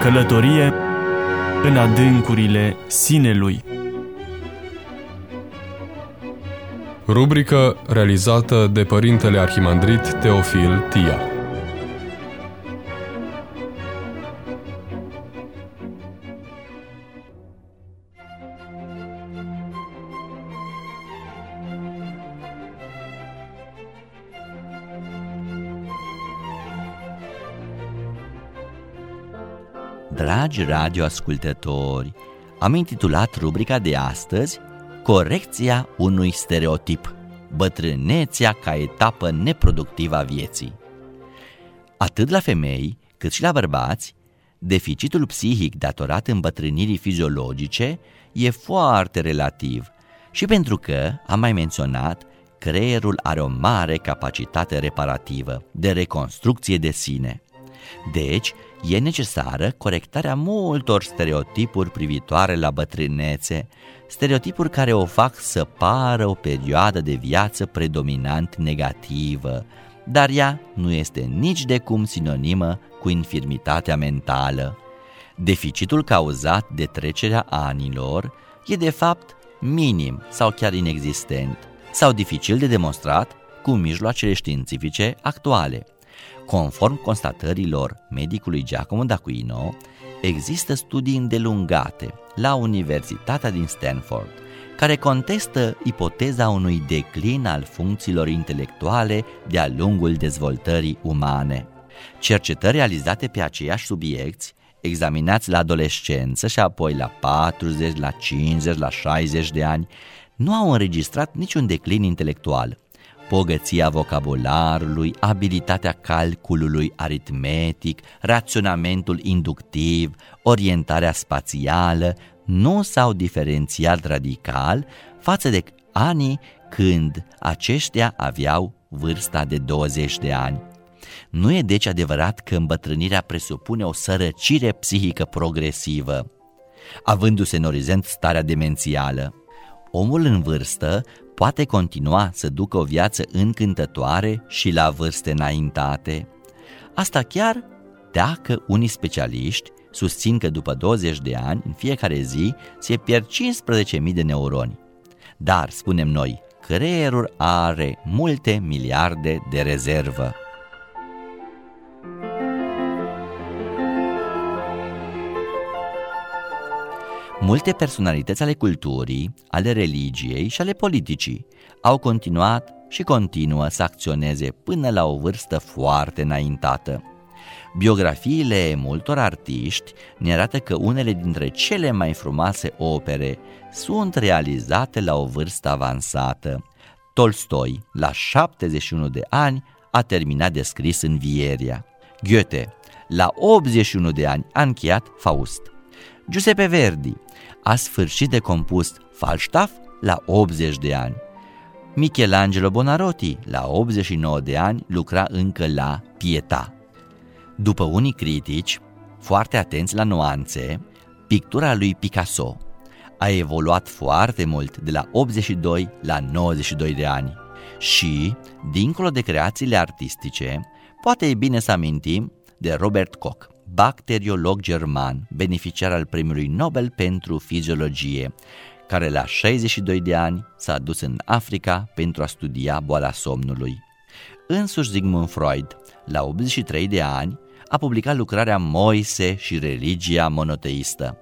Călătorie în adâncurile sinelui. Rubrică realizată de Părintele Arhimandrit Teofil Tia. Dragi radioascultători, am intitulat rubrica de astăzi Corecția unui stereotip, bătrânețea ca etapă neproductivă a vieții. Atât la femei, cât și la bărbați, deficitul psihic datorat îmbătrânirii fiziologice e foarte relativ și pentru că, am mai menționat, creierul are o mare capacitate reparativă, de reconstrucție de sine. Deci, e necesară corectarea multor stereotipuri privitoare la bătrânețe, stereotipuri care o fac să pară o perioadă de viață predominant negativă, dar ea nu este nici de cum sinonimă cu infirmitatea mentală. Deficitul cauzat de trecerea anilor e de fapt minim sau chiar inexistent, sau dificil de demonstrat cu mijloacele științifice actuale. Conform constatărilor medicului Giacomo d'Aquino, există studii îndelungate la Universitatea din Stanford care contestă ipoteza unui declin al funcțiilor intelectuale de-a lungul dezvoltării umane. Cercetări realizate pe aceiași subiecti, examinați la adolescență și apoi la 40, la 50, la 60 de ani, nu au înregistrat niciun declin intelectual – bogăția vocabularului, abilitatea calculului aritmetic, raționamentul inductiv, orientarea spațială, nu s-au diferențiat radical față de anii când aceștia aveau vârsta de 20 de ani. Nu e deci adevărat că îmbătrânirea presupune o sărăcire psihică progresivă, avându-se în orizont starea demențială. Omul în vârstă poate continua să ducă o viață încântătoare și la vârste înaintate. Asta chiar dacă unii specialiști susțin că după 20 de ani, în fiecare zi, se pierd 15.000 de neuroni. Dar, spunem noi, creierul are multe miliarde de rezervă. Multe personalități ale culturii, ale religiei și ale politicii au continuat și continuă să acționeze până la o vârstă foarte înaintată. Biografiile multor artiști ne arată că unele dintre cele mai frumoase opere sunt realizate la o vârstă avansată. Tolstoi, la 71 de ani, a terminat de scris Învieria. Goethe, la 81 de ani, a încheiat Faust. Giuseppe Verdi a sfârșit de compus Falstaff la 80 de ani. Michelangelo Bonarotti, la 89 de ani, lucra încă la Pieta. După unii critici, foarte atenți la nuanțe, pictura lui Picasso a evoluat foarte mult de la 82 la 92 de ani și, dincolo de creațiile artistice, poate e bine să amintim de Robert Koch bacteriolog german, beneficiar al premiului Nobel pentru fiziologie, care la 62 de ani s-a dus în Africa pentru a studia boala somnului. Însuși Sigmund Freud, la 83 de ani, a publicat lucrarea Moise și religia monoteistă.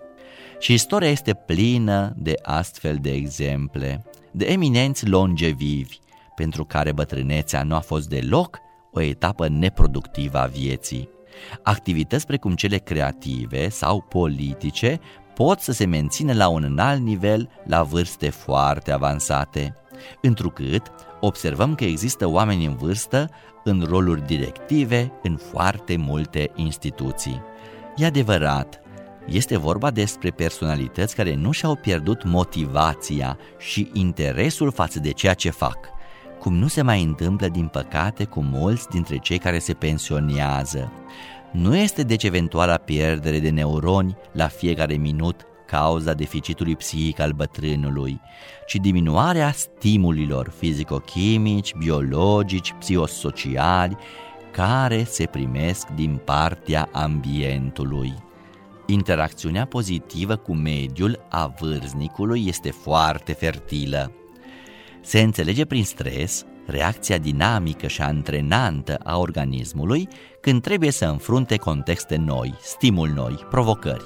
Și istoria este plină de astfel de exemple, de eminenți longevivi, pentru care bătrânețea nu a fost deloc o etapă neproductivă a vieții. Activități precum cele creative sau politice pot să se mențină la un înalt nivel la vârste foarte avansate, întrucât observăm că există oameni în vârstă în roluri directive în foarte multe instituții. E adevărat, este vorba despre personalități care nu și-au pierdut motivația și interesul față de ceea ce fac, cum nu se mai întâmplă din păcate cu mulți dintre cei care se pensionează. Nu este deci eventuala pierdere de neuroni la fiecare minut cauza deficitului psihic al bătrânului, ci diminuarea stimulilor fizico-chimici, biologici, psihosociali care se primesc din partea ambientului. Interacțiunea pozitivă cu mediul a vârstnicului este foarte fertilă. Se înțelege prin stres reacția dinamică și antrenantă a organismului când trebuie să înfrunte contexte noi, stimul noi, provocări.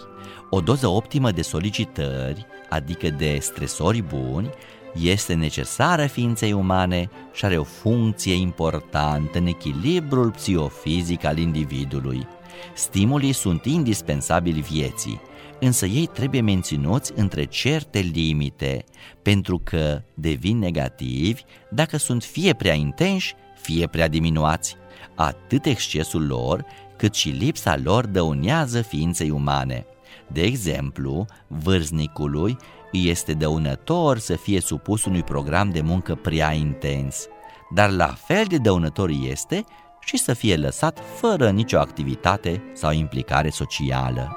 O doză optimă de solicitări, adică de stresori buni, este necesară ființei umane și are o funcție importantă în echilibrul psihofizic al individului. Stimulii sunt indispensabili vieții, însă ei trebuie menținuți între certe limite, pentru că devin negativi dacă sunt fie prea intenși, fie prea diminuați. Atât excesul lor, cât și lipsa lor dăunează ființei umane. De exemplu, vârstnicului îi este dăunător să fie supus unui program de muncă prea intens, dar la fel de dăunător este și să fie lăsat fără nicio activitate sau implicare socială.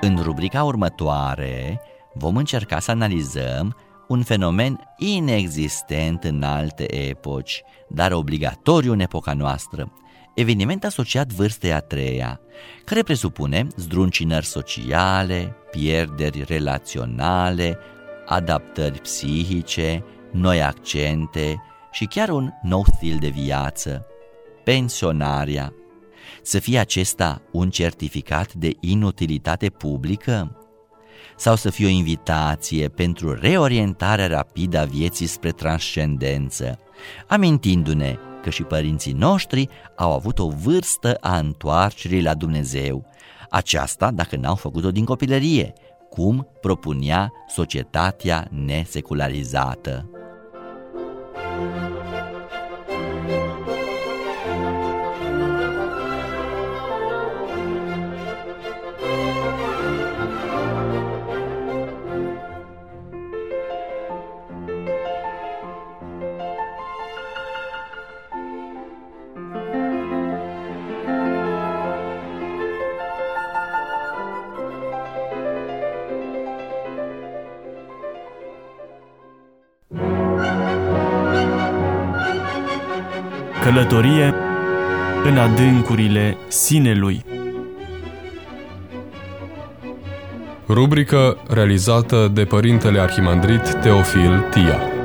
În rubrica următoare vom încerca să analizăm un fenomen inexistent în alte epoci, dar obligatoriu în epoca noastră, eveniment asociat vârstei a treia, care presupune zdruncinări sociale, pierderi relaționale, adaptări psihice, noi accente și chiar un nou stil de viață, pensionarea. Să fie acesta un certificat de inutilitate publică? Sau să fie o invitație pentru reorientarea rapidă a vieții spre transcendență, amintindu-ne că și părinții noștri au avut o vârstă a întoarcerii la Dumnezeu, aceasta dacă n-au făcut-o din copilărie, cum propunea societatea nesecularizată. Călătorie în adâncurile sinelui. Rubrică realizată de Părintele Arhimandrit Teofil Tia.